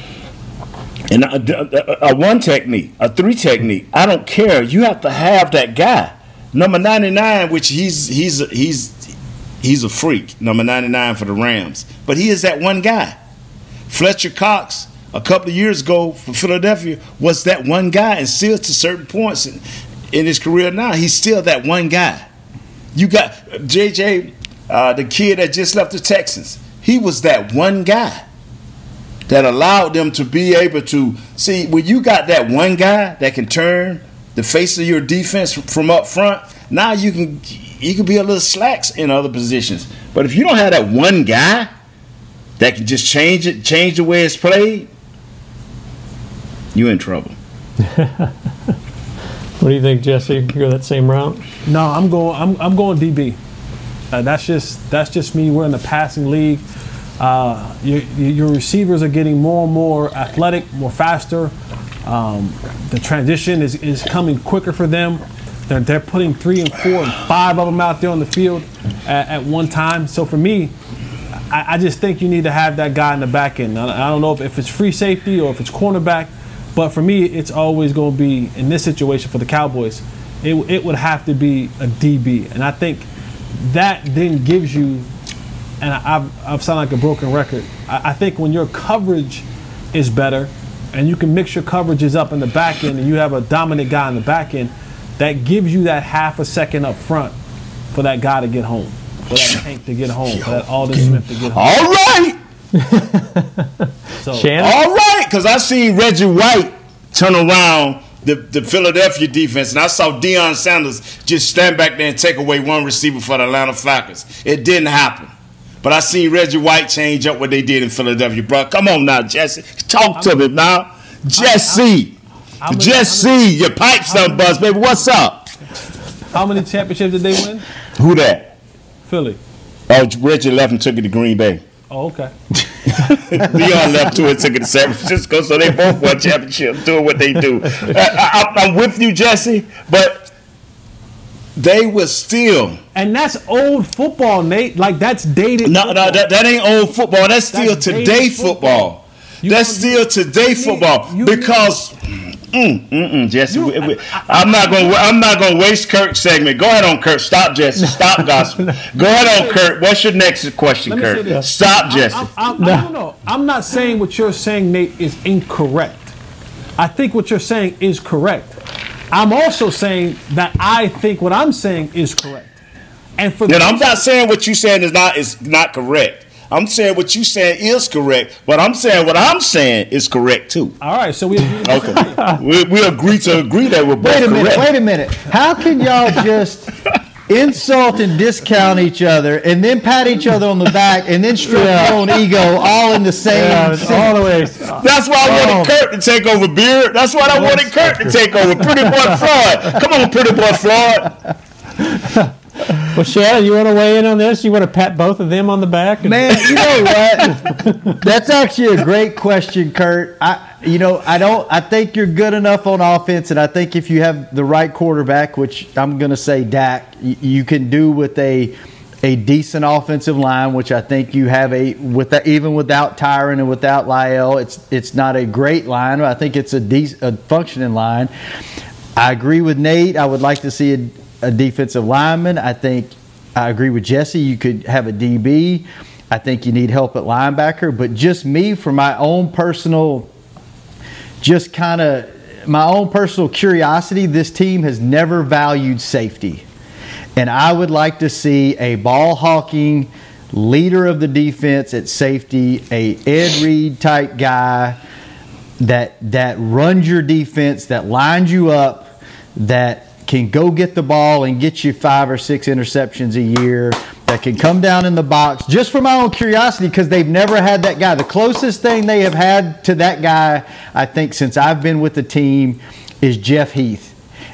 And a, a, a one technique, a three technique. I don't care. You have to have that guy. Number ninety nine, which he's he's he's he's a freak. Number ninety nine for the Rams, but he is that one guy. Fletcher Cox, a couple of years ago for Philadelphia, was that one guy, and still to certain points in, in his career now, he's still that one guy. You got uh, JJ, uh, the kid that just left the Texans. He was that one guy that allowed them to be able to see when you got that one guy that can turn the face of your defense from up front. Now you can you can be a little slacks in other positions. But if you don't have that one guy that can just change it, change the way it's played, you're in trouble. What do you think, Jesse? You go that same route? No, I'm going. I'm, I'm going DB. Uh, that's just that's just me. We're in the passing league. Uh, your, your receivers are getting more and more athletic, more faster. Um, the transition is, is coming quicker for them. They're, they're putting three and four and five of them out there on the field at, at one time. So for me, I, I just think you need to have that guy in the back end. I, I don't know if, if it's free safety or if it's cornerback, but for me, it's always going to be in this situation for the Cowboys. It, it would have to be a DB, and I think that then gives you. And I- I've, I've sounded like a broken record. I, I think when your coverage is better, and you can mix your coverages up in the back end, and you have a dominant guy in the back end, that gives you that half a second up front for that guy to get home, for that Tank to get home, for that Aldon Smith to get home. All right. So, All right, because I seen Reggie White turn around the, the Philadelphia defense, and I saw Deion Sanders just stand back there and take away one receiver for the Atlanta Falcons. It didn't happen. But I seen Reggie White change up what they did in Philadelphia, bro. Come on now, Jesse. Talk to me now. Jesse. Jesse, your pipes done bust, baby. What's up? How many championships did they win? Who that? Philly. Oh, Reggie left and took it to Green Bay. Oh, okay. Leon left to it, took it to San Francisco, so they both won championships doing what they do. Uh, I, I, I'm with you, Jesse, but they were still. And that's old football, Nate. Like that's dated. No, no, that, that ain't old football. That's still That's today dated football. That's don't- still today need- football you because Mm, mm, Jesse, we, we, I'm not going. I'm not going to waste Kurt's segment. Go ahead on Kurt. Stop, Jesse. Stop, gospel. Go ahead on Kurt. What's your next question, Kurt? Stop, Jesse. I'm, I'm, no. no, no. I'm not saying what you're saying, Nate, is incorrect. I think what you're saying is correct. I'm also saying that I think what I'm saying is correct. And for then I'm not saying what you're saying is not is not correct. I'm saying what you saying is correct, but I'm saying what I'm saying is correct too. All right, so we agree. okay, we, we agree to agree that we're both Wait a correct. minute. Wait a minute. How can y'all just insult and discount each other and then pat each other on the back and then stroke yeah. your own ego all in the same yeah, all the way. That's why I wanted oh. Kurt to take over Beard. That's why I wanted Kurt to take over. Pretty boy Floyd. Come on, pretty boy Floyd. Well, Shannon, you want to weigh in on this? You want to pat both of them on the back? Man, you know what? That's actually a great question, Kurt. I, you know, I don't. I think you're good enough on offense, and I think if you have the right quarterback, which I'm going to say Dak, you, you can do with a a decent offensive line, which I think you have a with that, even without Tyron and without Lyle, it's it's not a great line. but I think it's a decent, a functioning line. I agree with Nate. I would like to see a, defensive lineman. I think I agree with Jesse. You could have a DB. I think you need help at linebacker. But just me, for my own personal, just kind of my own personal curiosity, this team has never valued safety. And I would like to see a ball hawking leader of the defense at safety, a Ed Reed type guy that that runs your defense, that lines you up, that can go get the ball and get you five or six interceptions a year, that can come down in the box, just for my own curiosity, because they've never had that guy. The closest thing they have had to that guy, I think, since I've been with the team, is Jeff Heath.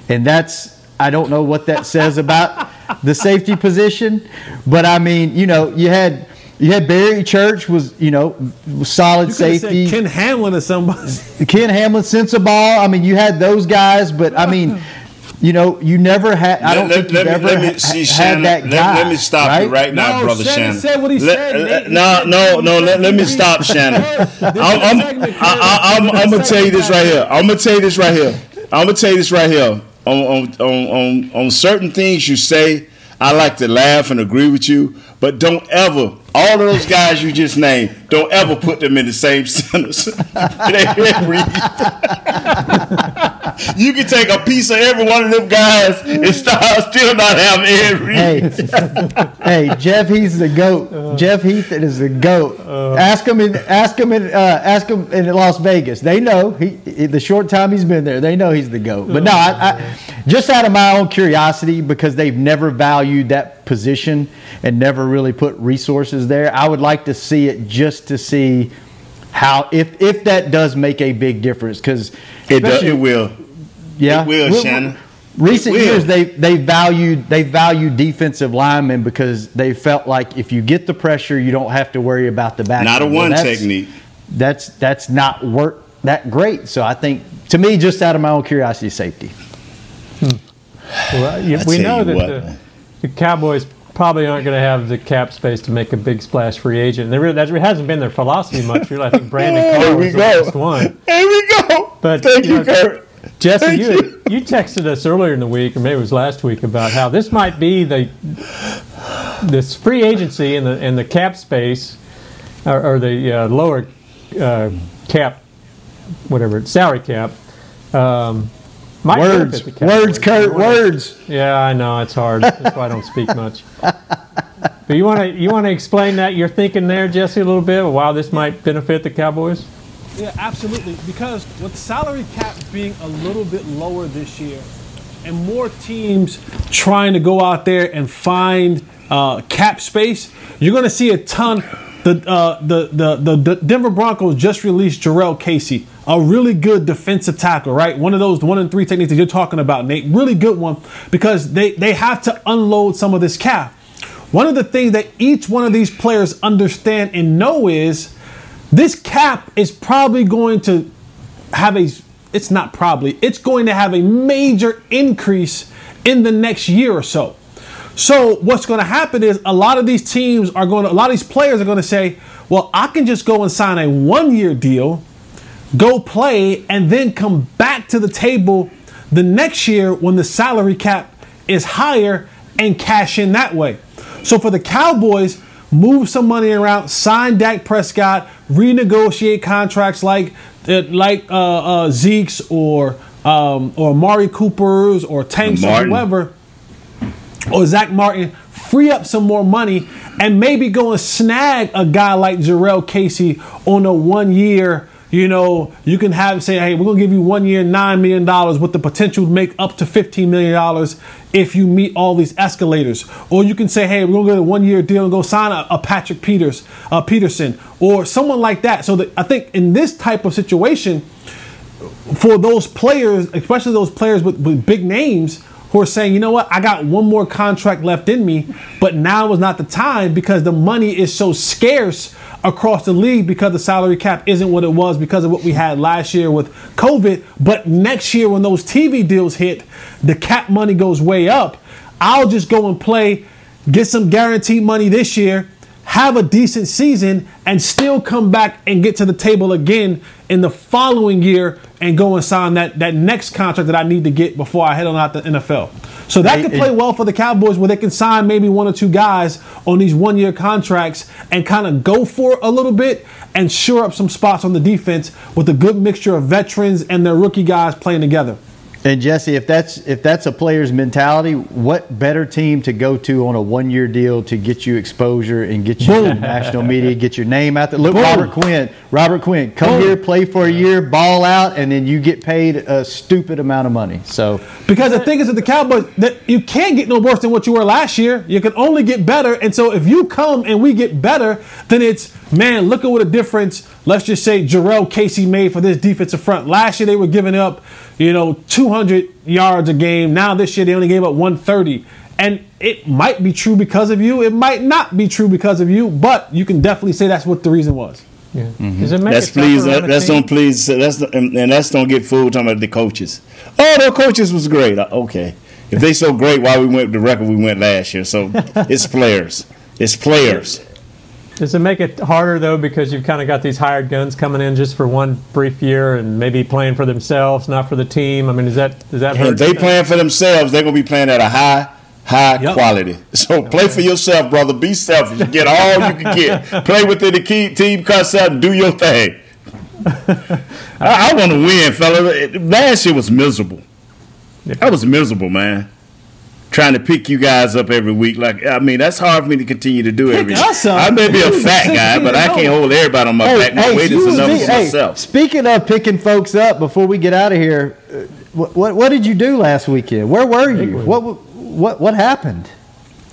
And that's, I don't know what that says about the safety position, but I mean, you know, you had. You had Barry Church was you know solid you safety. Ken Hamlin or somebody. Ken Hamlin, ball. I mean, you had those guys, but I mean, you know, you never had. I don't let, think let, you've let, ever me, see, ha- Shannon, had that guy. Let, me stop right? you right now, no, brother Shannon. Shannon. said what he said. no, no, no. Let, let me stop, Shannon. I'm, I'm, I, I'm, I'm gonna tell you this right here. I'm gonna tell you this right here. I'm gonna tell you this right here. On on on on, on certain things you say, I like to laugh and agree with you, but don't ever all of those guys you just named, don't ever put them in the same sentence. you can take a piece of every one of them guys and start, still not have Ed Reed. Hey, hey, Jeff Heath the goat. Uh, Jeff Heath is the goat. Uh, ask him in ask him in uh, ask him in Las Vegas. They know he the short time he's been there. They know he's the goat. But no, I, I, just out of my own curiosity because they've never valued that position and never really put resources there. I would like to see it just to see how if if that does make a big difference because it, does, it will. Yeah, it will, Shannon. Recent years, they they valued they valued defensive linemen because they felt like if you get the pressure, you don't have to worry about the back. Not a one that's, technique. That's that's not work that great. So I think to me, just out of my own curiosity, safety. Hmm. Well, yeah, we know that the, the Cowboys probably aren't going to have the cap space to make a big splash free agent. There, that hasn't been their philosophy much. Really, I think Brandon Carr was the last one. Here we go. But thank you, know, Jesse, Thank you, you. you texted us earlier in the week, or maybe it was last week, about how this might be the this free agency and the and the cap space, or, or the uh, lower uh, cap, whatever salary cap. Um, might words, words, Kurt, words. Yeah, I know it's hard. That's why I don't speak much. But you want to you want to explain that you're thinking there, Jesse, a little bit. Why this might benefit the Cowboys? Yeah, absolutely. Because with salary cap being a little bit lower this year, and more teams trying to go out there and find uh, cap space, you're going to see a ton. The, uh, the, the the the Denver Broncos just released Jurrell Casey, a really good defensive tackle, right? One of those one and three techniques that you're talking about, Nate. Really good one because they they have to unload some of this cap. One of the things that each one of these players understand and know is this cap is probably going to have a, it's not probably, it's going to have a major increase in the next year or so. So what's going to happen is a lot of these teams are going to, a lot of these players are going to say, well, I can just go and sign a one year deal, go play, and then come back to the table the next year when the salary cap is higher and cash in that way. So for the Cowboys, move some money around, sign Dak Prescott, renegotiate contracts like uh, like uh, uh, Zeke's or um, or Amari Cooper's or Tanks or whoever or Zack Martin, free up some more money and maybe go and snag a guy like Jurrell Casey on a one year. You know, you can have say, hey, we're gonna give you one year, nine million dollars, with the potential to make up to fifteen million dollars if you meet all these escalators. Or you can say, hey, we're gonna get a one year deal and go sign a, a Patrick Peters, uh, Peterson, or someone like that. So that I think in this type of situation, for those players, especially those players with, with big names who are saying, you know what, I got one more contract left in me, but now is not the time because the money is so scarce across the league because the salary cap isn't what it was because of what we had last year with COVID. But next year, when those TV deals hit, the cap money goes way up. I'll just go and play, get some guaranteed money this year, have a decent season, and still come back and get to the table again in the following year and go and sign that, that next contract that I need to get before I head on out the NFL. So that could play well for the Cowboys where they can sign maybe one or two guys on these one year contracts and kind of go for it a little bit and shore up some spots on the defense with a good mixture of veterans and their rookie guys playing together. And Jesse, if that's if that's a player's mentality, what better team to go to on a one year deal to get you exposure and get you in national media, get your name out there? Look, Boom. Robert Quinn, Robert Quinn, come Boom. here, play for a year, ball out, and then you get paid a stupid amount of money. So Because the thing is with the Cowboys, that you can't get no worse than what you were last year. You can only get better. And so if you come and we get better, then it's man, look at what a difference. Let's just say Jurrell Casey made for this defensive front. Last year they were giving up, you know, 200 yards a game. Now this year they only gave up 130. And it might be true because of you. It might not be true because of you. But you can definitely say that's what the reason was. Yeah. Mm-hmm. Does it make That's please. Uh, that, that's team? don't please. Uh, that's the, and, and that's don't get fooled talking about the coaches. Oh, the coaches was great. Uh, Okay, if they so great, why we went the record we went last year? So it's players. It's players. Does it make it harder though because you've kind of got these hired guns coming in just for one brief year and maybe playing for themselves, not for the team? I mean, is that does that hurt? If they playing for themselves, they're gonna be playing at a high, high Yep. quality. So play for yourself, brother. Be selfish. Get all you can get. Play within the key, team concept. and Do your thing. I, I want to win, fella. Last year was miserable. I was miserable, man. Trying to pick you guys up every week, like I mean, that's hard for me to continue to do every. us up? I may be a fat guy, but I can't hold everybody on my back. My weight is enough me. for Hey, myself. speaking of picking folks up, before we get out of here, uh, what, what what did you do last weekend? Where were you? What what what happened?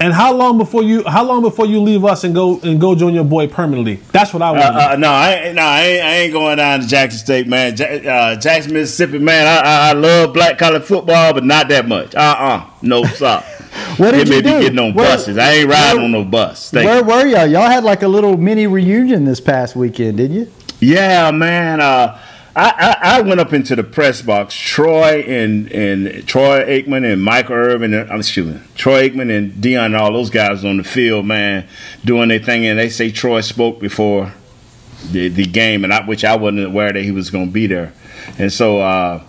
And how long before you how long before you leave us and go and go join your boy permanently? That's what I want. to know. Uh, uh, no, I ain't, no, I ain't, I ain't going down to Jackson State, man. Uh, Jackson, Mississippi, man. I, I, I love black collar football, but not that much. Uh, uh no, stop. What they did may you be do? getting on Where- buses. I ain't riding where- on no bus. Thank Where you. were y'all? Y'all had like a little mini reunion this past weekend, didn't you? Yeah, man. Uh, I, I, I went up into the press box. Troy and and Troy Aikman and Michael Irvin. And, I'm excuse me, Troy Aikman and Deion. and All those guys on the field, man, doing their thing. And they say Troy spoke before the the game, and I, which I wasn't aware that he was going to be there. And so uh,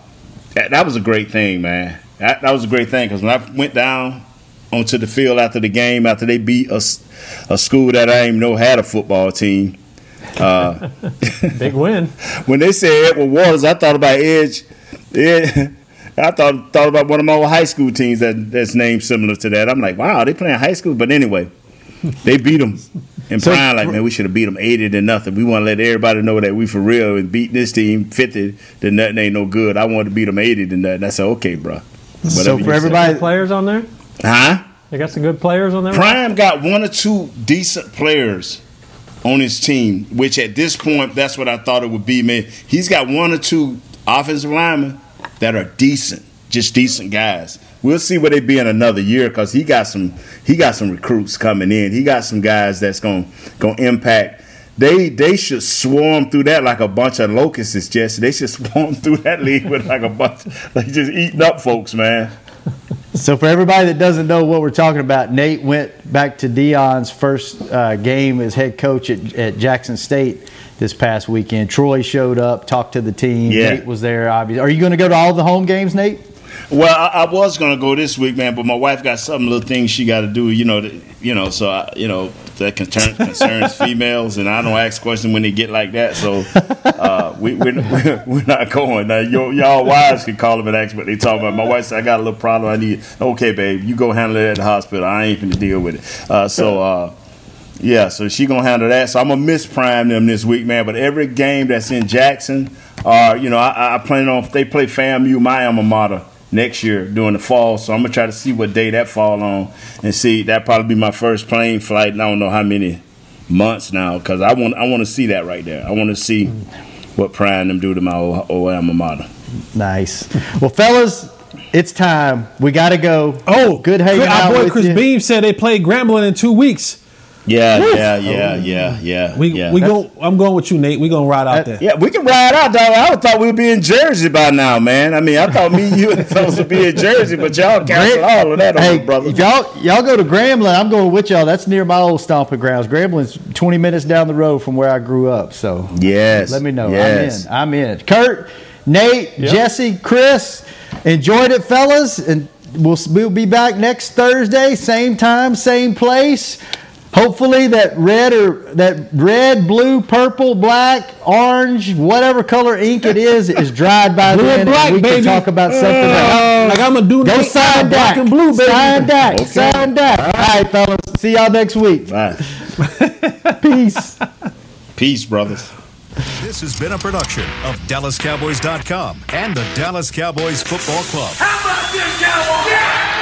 that, that was a great thing, man. That, that was a great thing because when I went down onto the field after the game, after they beat a school that I didn't even know had a football team. Uh, Big win. when they said Edward Waters, I thought about Edge. Ed, I thought thought about one of my old high school teams that that's named similar to that. I'm like, wow, they playing high school. But anyway, they beat them. And So- Brian like, man, we should have beat them eighty to nothing. We want to let everybody know that we for real and beat this team fifty to nothing ain't no good. I wanted to beat them eighty to nothing. I said, okay, bro. So for everybody, Good players on there. huh? They got some good players on there. Prime got one or two decent players on his team, which at this point, that's what I thought it would be. Man, he's got one or two offensive linemen that are decent, just decent guys. We'll see where they be in another year because he got some he got some recruits coming in. He got some guys that's gonna gonna impact. They they should swarm through that like a bunch of locusts, Jesse. They should swarm through that league with like a bunch, like just eating up folks, man. So for everybody that doesn't know what we're talking about, Nate went back to Deion's first uh, game as head coach at, at Jackson State, this past weekend. Troy showed up, talked to the team. Yeah. Nate was there. Obviously, are you going to go to all the home games, Nate? Well, I, I was gonna go this week, man, but my wife got some little things she got to do. You know, that, you know, so I, you know that concern, concerns females, and I don't ask questions when they get like that. So we, we're, we're not going. Now, y'all wives can call them and ask what they talking about. My wife said, "I got a little problem. I need." Okay, babe, you go handle it at the hospital. I ain't finna deal with it. Uh, so. Uh, yeah, so she gonna handle that. So I'm gonna miss prime them this week, man. But every game that's in Jackson, uh, you know, I, I plan on they play FAMU, my alma mater, next year during the fall. So I'm gonna try to see what day that fall on and see. That probably be my first plane flight. And I don't know how many months now because I want I want to see that right there. I want to see what prime them do to my old, old alma mater. Nice. Well, fellas, it's time. We got to go. Oh, good hanging Our out boy with Chris you. Beam said they play Grambling in two weeks. Yeah, Woo! yeah, yeah, yeah, yeah. We yeah. we go. I'm going with you, Nate. We gonna ride out there. Yeah, we can ride out, dog. I thought we'd be in Jersey by now, man. I mean, I thought me, you, and the fellas would be in Jersey, but y'all canceled all of that Hey, brother. if y'all y'all go to Grambling, I'm going with y'all. That's near my old stomping grounds. Grambling's 20 minutes down the road from where I grew up. So Yes. let me know. Yes. I'm in. I'm in. Kurt, Nate, Yep. Jesse, Chris, enjoyed it, fellas, and we'll we'll be back next Thursday, same time, same place. Hopefully that red or that red, blue, purple, black, orange, whatever color ink it is, is dried by Blue then. and black, we baby. can talk about something Uh, else. like I'm gonna do Go sign black and blue, baby. Sign Dak. Okay. Sign Dak. All right, fellas. See y'all next week. Bye. Peace. Peace, brothers. This has been a production of DallasCowboys.com and the Dallas Cowboys Football Club. How about this, Cowboys?